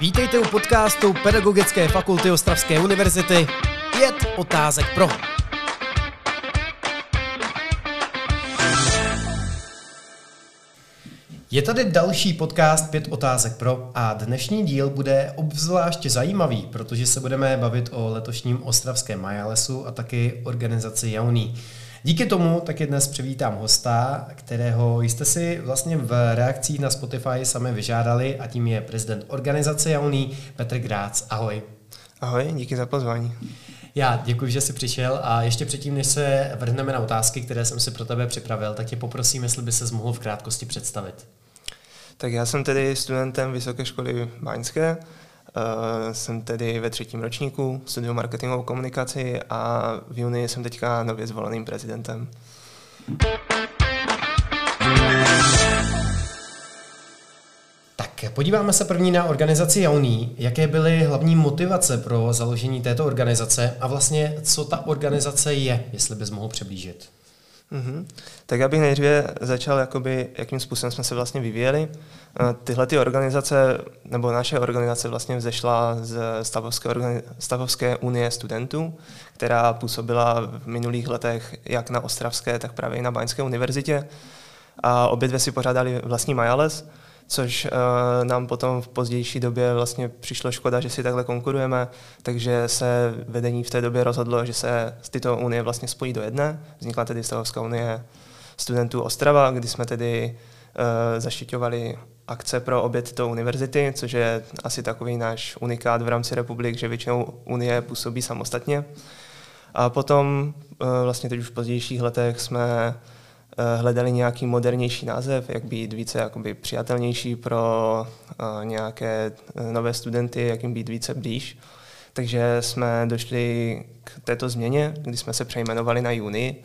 Vítejte u podcastu Pedagogické fakulty Ostravské univerzity Pět otázek pro. Je tady další podcast Pět otázek pro a dnešní díl bude obzvlášť zajímavý, protože se budeme bavit o letošním ostravském Majalesu a taky organizaci Jauní. Díky tomu taky dnes přivítám hosta, kterého jste si vlastně v reakcích na Spotify sami vyžádali a tím je prezident organizace Jauní Petr Grác. Ahoj. Ahoj, díky za pozvání. Já děkuji, že jsi přišel a ještě předtím, než se vrhneme na otázky, které jsem si pro tebe připravil, tak tě poprosím, jestli by se mohl v krátkosti představit. Tak já jsem tedy studentem Vysoké školy Báňské, jsem tedy ve třetím ročníku, studiu marketingovou komunikaci a v juni jsem teďka nově zvoleným prezidentem. Tak podíváme se první na organizaci Jauní. Jaké byly hlavní motivace pro založení této organizace a vlastně co ta organizace je, jestli bys mohl přiblížit? Mm-hmm. Tak já bych nejdříve začal, jakoby, jakým způsobem jsme se vlastně vyvíjeli. Eh, tyhle ty organizace, nebo naše organizace vlastně vzešla z Stavovské, organi- Stavovské unie studentů, která působila v minulých letech jak na Ostravské, tak právě i na Baňské univerzitě. A obě dvě si pořádali vlastní Majales, což uh, nám potom v pozdější době vlastně přišlo škoda, že si takhle konkurujeme, takže se vedení v té době rozhodlo, že se tyto unie vlastně spojí do jedné. Vznikla tedy Stavovská unie studentů Ostrava, kdy jsme tedy uh, zaštiťovali akce pro obě tyto univerzity, což je asi takový náš unikát v rámci republik, že většinou unie působí samostatně. A potom uh, vlastně teď už v pozdějších letech jsme hledali nějaký modernější název, jak být více jakoby přijatelnější pro eh, nějaké eh, nové studenty, jak jim být více blíž. Takže jsme došli k této změně, kdy jsme se přejmenovali na Juni,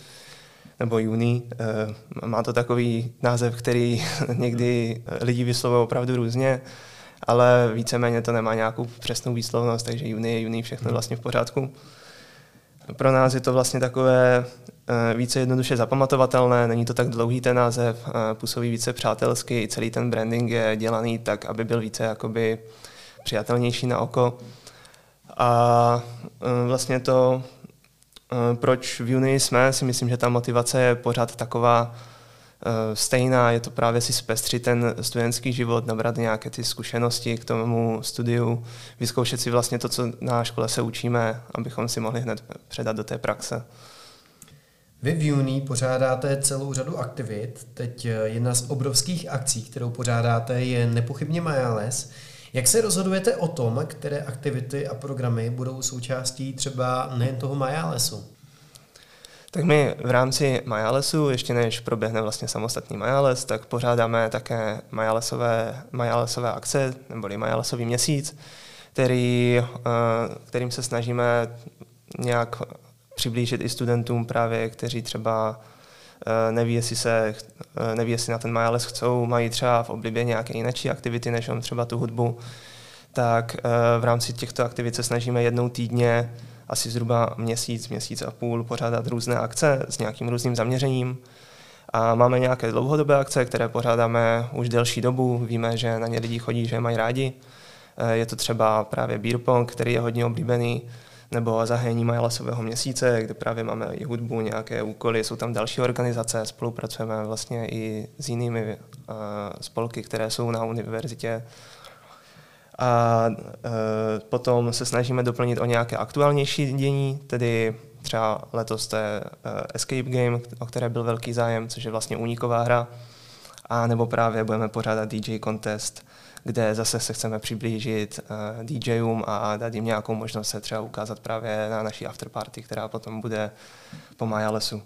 nebo Juni. Má to takový název, který někdy lidi vyslovují opravdu různě, ale víceméně to nemá nějakou přesnou výslovnost, takže Juni je Juni, všechno vlastně v pořádku. Pro nás je to vlastně takové eh, více jednoduše zapamatovatelné, není to tak dlouhý ten název, eh, působí více přátelsky, celý ten branding je dělaný tak, aby byl více jakoby přijatelnější na oko. A eh, vlastně to, proč v Unii jsme, si myslím, že ta motivace je pořád taková Eh, stejná, je to právě si zpestřit ten studentský život, nabrat nějaké ty zkušenosti k tomu studiu, vyzkoušet si vlastně to, co na škole se učíme, abychom si mohli hned předat do té praxe. Vy v juni pořádáte celou řadu aktivit. Teď eh, jedna z obrovských akcí, kterou pořádáte, je nepochybně Majales. Jak se rozhodujete o tom, které aktivity a programy budou součástí třeba nejen toho Majalesu? Tak my v rámci Majalesu, ještě než proběhne vlastně samostatný Majales, tak pořádáme také Majalesové, Majalesové akce, neboli Majalesový měsíc, který, eh, kterým se snažíme nějak přiblížit i studentům právě, kteří třeba eh, neví, jestli, se, eh, neví, jestli na ten Majales chcou, mají třeba v oblibě nějaké jiné aktivity, než on třeba tu hudbu, tak v rámci těchto aktivit se snažíme jednou týdně asi zhruba měsíc, měsíc a půl pořádat různé akce s nějakým různým zaměřením. A máme nějaké dlouhodobé akce, které pořádáme už delší dobu. Víme, že na ně lidi chodí, že je mají rádi. Eh, je to třeba právě beer pong, který je hodně oblíbený, nebo zahájení Majalasového měsíce, kde právě máme i hudbu, nějaké úkoly, jsou tam další organizace, spolupracujeme vlastně i s jinými uh, spolky, které jsou na univerzitě. A e, potom se snažíme doplnit o nějaké aktuálnější dění, tedy třeba letos to je e, Escape Game, o které byl velký zájem, což je vlastně uniková hra, a nebo právě budeme pořádat DJ contest, kde zase se chceme přiblížit uh, DJům a dát jim nějakou možnost se třeba ukázat právě na naší afterparty, která potom bude po Majalesu.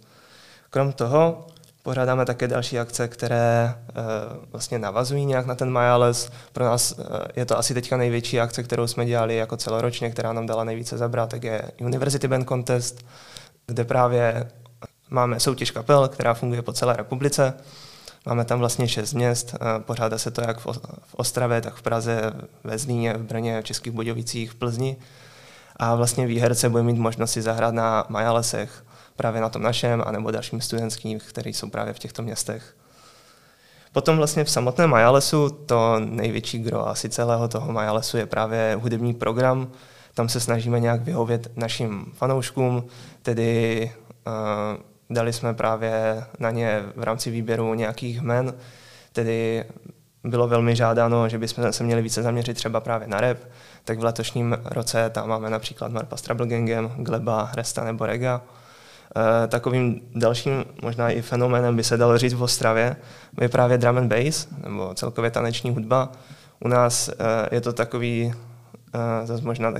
Krom toho Pořádáme také další akce, které uh, vlastně navazují nějak na ten Majales. Pro nás uh, je to asi teďka největší akce, kterou jsme dělali jako celoročně, která nám dala nejvíce zabrat, tak je University Band Contest, kde právě máme soutěž kapel, která funguje po celé republice. Máme tam vlastně šest měst, uh, pořádá se to jak v, Ostravě, tak v Praze, ve Zlíně, v Brně, v Českých Budějovicích, v Plzni. A vlastně výherce bude mít možnost si zahrát na Majalesech právě na tom našem, anebo dalším studentským, které jsou právě v těchto městech. Potom vlastně v samotném Majalesu to největší gro asi celého toho Majalesu je právě hudební program. Tam se snažíme nějak vyhovět našim fanouškům, tedy uh, dali jsme právě na ně v rámci výběru nějakých men, tedy bylo velmi žádáno, že bychom se měli více zaměřit třeba právě na rap, tak v letošním roce tam máme například Marpa s Gleba, Resta nebo Rega. E, takovým dalším možná i fenoménem by se dalo říct v Ostravě je právě drum and bass, nebo celkově taneční hudba. U nás e, je to takový e, zase možná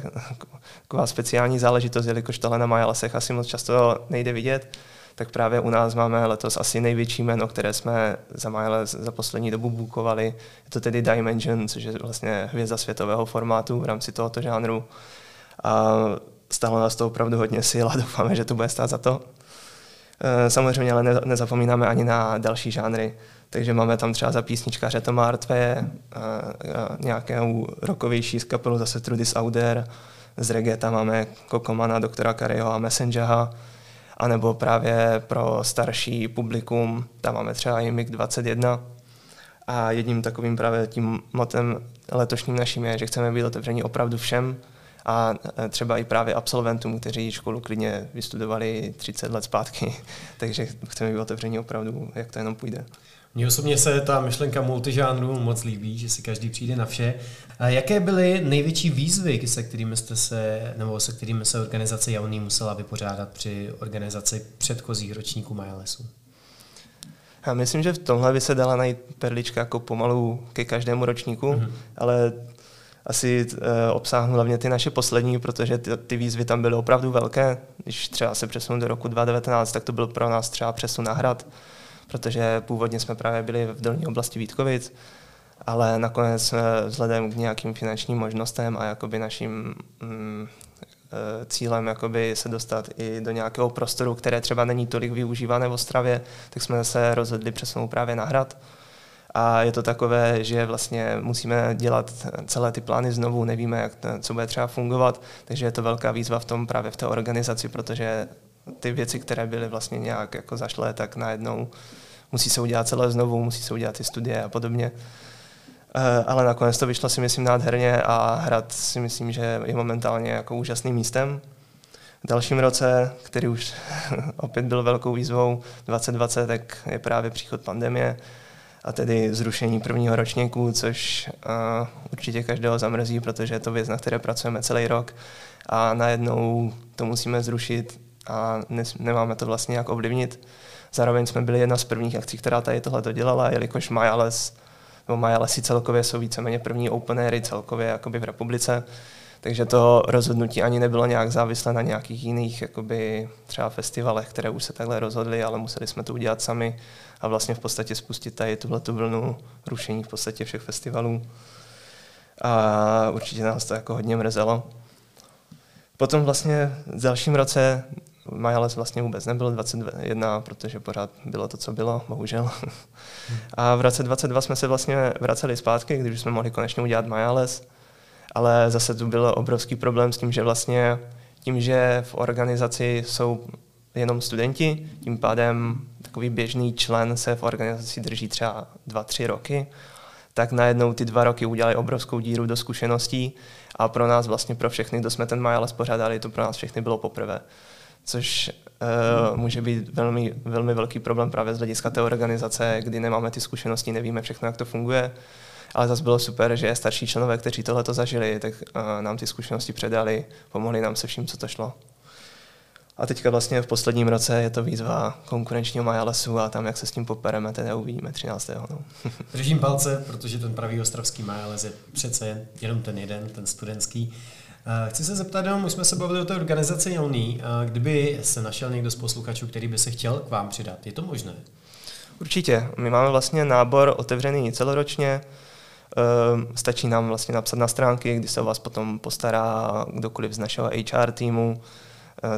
taková speciální záležitost, jelikož tohle na Majalesech asi moc často nejde vidět, tak právě u nás máme letos asi největší jméno, které jsme za Miles za poslední dobu bukovali. Je to tedy Dimension, což je vlastně hvězda světového formátu v rámci tohoto žánru. A stálo nás to opravdu hodně sil a doufáme, že to bude stát za to. E, samozřejmě ale nezapomínáme ani na další žánry. Takže máme tam třeba za písničkaře Toma Artve, nějakou rokovější z kapelu zase Trudis Auder, z reggae tam máme Kokomana, doktora Karyho a Messengera, anebo právě pro starší publikum, tam máme třeba i MiG 21. A jedním takovým právě tím motem letošním naším je, že chceme být otevření opravdu všem a e, třeba i právě absolventům, kteří školu klidně vystudovali 30 let zpátky, takže chceme být otevření opravdu, jak to jenom půjde. Mně osobně se ta myšlenka multižánru moc líbí, že si každý přijde na vše. A jaké byly největší výzvy, se kterými jste se, nebo se kterými se organizace Javný musela vypořádat při organizaci předchozích ročníků Majalesu? Já myslím, že v tomhle by se dala najít perlička jako pomalu ke každému ročníku, mm-hmm. ale asi e, obsáhnu hlavně ty naše poslední, protože ty, ty výzvy tam byly opravdu velké. Když třeba se přesunu do roku 2019, tak to byl pro nás třeba přesun na hrad protože původně jsme právě byli v dolní oblasti Vítkovic, ale nakonec vzhledem k nějakým finančním možnostem a jakoby naším mm, e, cílem jakoby se dostat i do nějakého prostoru, které třeba není tolik využívané v Ostravě, tak jsme se rozhodli přesunout právě na hrad. A je to takové, že vlastně musíme dělat celé ty plány znovu, nevíme, jak co bude třeba fungovat, takže je to velká výzva v tom právě v té organizaci, protože ty věci, které byly vlastně nějak jako zašlé, tak najednou musí se udělat celé znovu, musí se udělat ty studie a podobně. Eh, ale nakonec to vyšlo si myslím nádherně a hrad si myslím, že je momentálně jako úžasným místem. V dalším roce, který už opět byl velkou výzvou 2020, tak je právě příchod pandemie a tedy zrušení prvního ročníku, což uh, určitě každého zamrzí, protože je to věc, na které pracujeme celý rok a najednou to musíme zrušit a ne, nemáme to vlastně jak ovlivnit. Zároveň jsme byli jedna z prvních akcí, která tady tohle dělala, jelikož Majales, nebo Majalesy celkově jsou víceméně první open airy celkově jakoby v republice, takže to rozhodnutí ani nebylo nějak závislé na nějakých jiných jakoby, třeba festivalech, které už se takhle rozhodly, ale museli jsme to udělat sami a vlastně v podstatě spustit tady tuhle vlnu rušení v podstatě všech festivalů. A určitě nás to jako hodně mrzelo. Potom vlastně v dalším roce Majales vlastně vůbec nebyl 21, protože pořád bylo to, co bylo, bohužel. A v roce 22 jsme se vlastně vraceli zpátky, když jsme mohli konečně udělat Majales, ale zase tu byl obrovský problém s tím, že vlastně tím, že v organizaci jsou jenom studenti, tím pádem takový běžný člen se v organizaci drží třeba dva, tři roky, tak najednou ty dva roky udělali obrovskou díru do zkušeností a pro nás vlastně pro všechny, kdo jsme ten Majales pořádali, to pro nás všechny bylo poprvé což uh, může být velmi, velmi velký problém právě z hlediska té organizace, kdy nemáme ty zkušenosti, nevíme všechno, jak to funguje. Ale zase bylo super, že starší členové, kteří tohle to zažili, tak uh, nám ty zkušenosti předali, pomohli nám se vším, co to šlo. A teďka vlastně v posledním roce je to výzva konkurenčního Majalesu a tam, jak se s tím popereme, teda uvidíme 13. No. Držím palce, protože ten pravý ostravský Majales je přece jen jenom ten jeden, ten studentský. Eh, chci se zeptat, my jsme se bavili o té organizaci Jauný. Eh, kdyby se našel někdo z posluchačů, který by se chtěl k vám přidat, je to možné? Určitě. My máme vlastně nábor otevřený celoročně. Eh, stačí nám vlastně napsat na stránky, kdy se o vás potom postará kdokoliv z našeho HR týmu.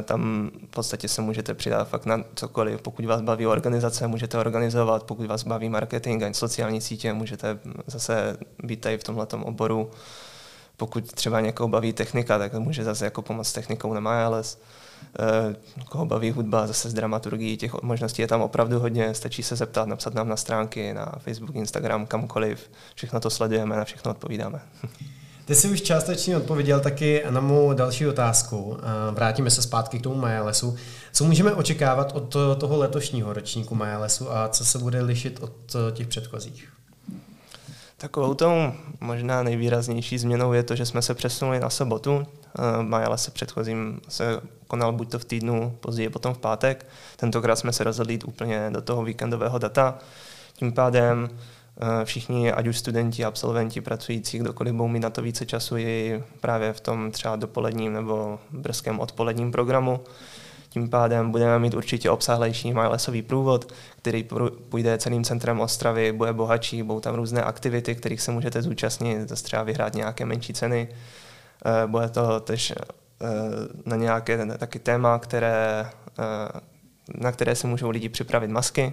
Tam v podstatě se můžete přidat fakt na cokoliv. Pokud vás baví organizace, můžete organizovat. Pokud vás baví marketing a sociální sítě, můžete zase být tady v tomhle oboru pokud třeba někoho baví technika, tak může zase jako pomoct technikou na Majales. Eh, koho baví hudba, zase z dramaturgií, těch možností je tam opravdu hodně, stačí se zeptat, napsat nám na stránky, na Facebook, Instagram, kamkoliv, všechno to sledujeme, na všechno odpovídáme. Ty jsi už částečně odpověděl taky na mou další otázku. Vrátíme se zpátky k tomu Majalesu. Co můžeme očekávat od toho letošního ročníku Majalesu a co se bude lišit od těch předchozích? Takovou tou možná nejvýraznější změnou je to, že jsme se přesunuli na sobotu. Majales se předchozím se konal buď to v týdnu, později potom v pátek. Tentokrát jsme se rozhodli jít úplně do toho víkendového data. Tím pádem Eh, všichni, ať už studenti, absolventi, pracující, kdokoliv budou mít na to více času i právě v tom třeba dopoledním nebo brzkém odpoledním programu. Tím pádem budeme mít určitě obsáhlejší majlesový průvod, který půjde celým centrem Ostravy, bude bohatší, budou tam různé aktivity, kterých se můžete zúčastnit, zase třeba vyhrát nějaké menší ceny. Eh, bude to tež eh, na nějaké taky téma, které, na které se můžou lidi připravit masky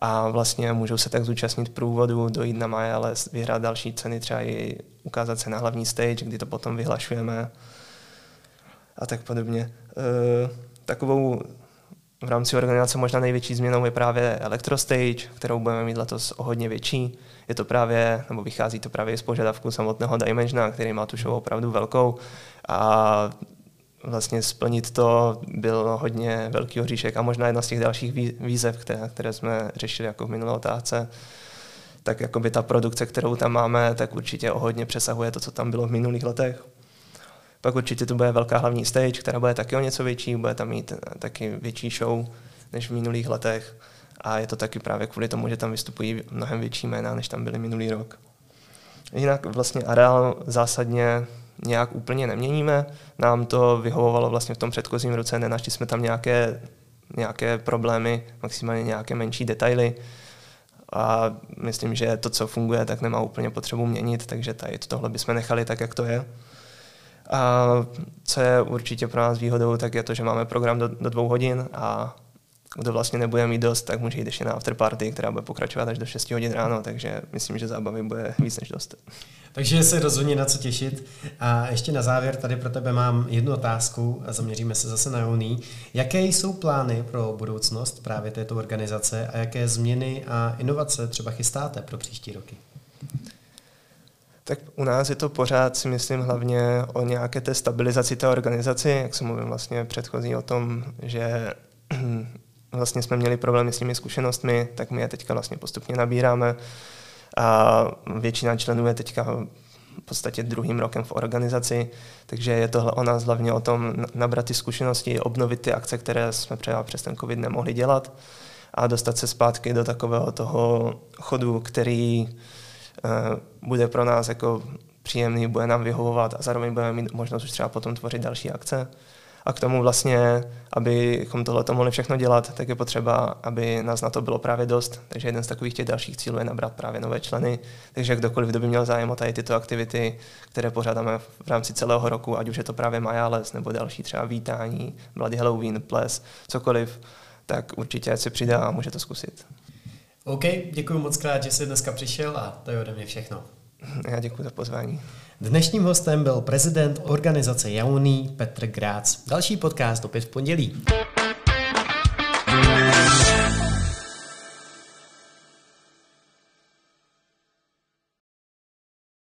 a vlastně můžou se tak zúčastnit průvodu, dojít na ale vyhrát další ceny, třeba i ukázat se na hlavní stage, kdy to potom vyhlašujeme a tak podobně. E, takovou v rámci organizace možná největší změnou je právě Electrostage, kterou budeme mít letos o hodně větší. Je to právě, nebo vychází to právě z požadavku samotného Dimensiona, který má tu show opravdu velkou a vlastně splnit to byl hodně velký oříšek a možná jedna z těch dalších výzev, které, které jsme řešili jako v minulé otázce, tak jako by ta produkce, kterou tam máme, tak určitě o hodně přesahuje to, co tam bylo v minulých letech. Pak určitě to bude velká hlavní stage, která bude taky o něco větší, bude tam mít taky větší show než v minulých letech. A je to taky právě kvůli tomu, že tam vystupují mnohem větší jména, než tam byly minulý rok. Jinak vlastně areál zásadně nějak úplně neměníme. Nám to vyhovovalo vlastně v tom předchozím roce, nenašli jsme tam nějaké, nějaké problémy, maximálně nějaké menší detaily. A myslím, že to, co funguje, tak nemá úplně potřebu měnit, takže tady tohle bychom nechali tak, jak to je. A co je určitě pro nás výhodou, tak je to, že máme program do, do dvou hodin a kdo vlastně nebude mít dost, tak může jít ještě na afterparty, která bude pokračovat až do 6 hodin ráno, takže myslím, že zábavy bude víc než dost. Takže se rozhodně na co těšit. A ještě na závěr tady pro tebe mám jednu otázku a zaměříme se zase na Joný. Jaké jsou plány pro budoucnost právě této organizace a jaké změny a inovace třeba chystáte pro příští roky? Tak u nás je to pořád, si myslím, hlavně o nějaké té stabilizaci té organizace, jak jsem mluvil vlastně předchozí o tom, že vlastně jsme měli problémy s těmi zkušenostmi, tak my je teďka vlastně postupně nabíráme a většina členů je teďka v podstatě druhým rokem v organizaci, takže je to o nás hlavně o tom nabrat ty zkušenosti, obnovit ty akce, které jsme třeba přes ten covid nemohli dělat a dostat se zpátky do takového toho chodu, který bude pro nás jako příjemný, bude nám vyhovovat a zároveň budeme mít možnost už třeba potom tvořit další akce. A k tomu vlastně, abychom tohle mohli všechno dělat, tak je potřeba, aby nás na to bylo právě dost. Takže jeden z takových těch dalších cílů je nabrat právě nové členy. Takže kdokoliv, kdo by měl zájem o tady tyto aktivity, které pořádáme v rámci celého roku, ať už je to právě Majales nebo další třeba vítání, Bloody Halloween, ples, cokoliv, tak určitě se přidá a může to zkusit. OK, děkuji moc krát, že jsi dneska přišel a to je ode mě všechno. Já děkuji za pozvání. Dnešním hostem byl prezident organizace Jauný Petr Grác. Další podcast opět v pondělí.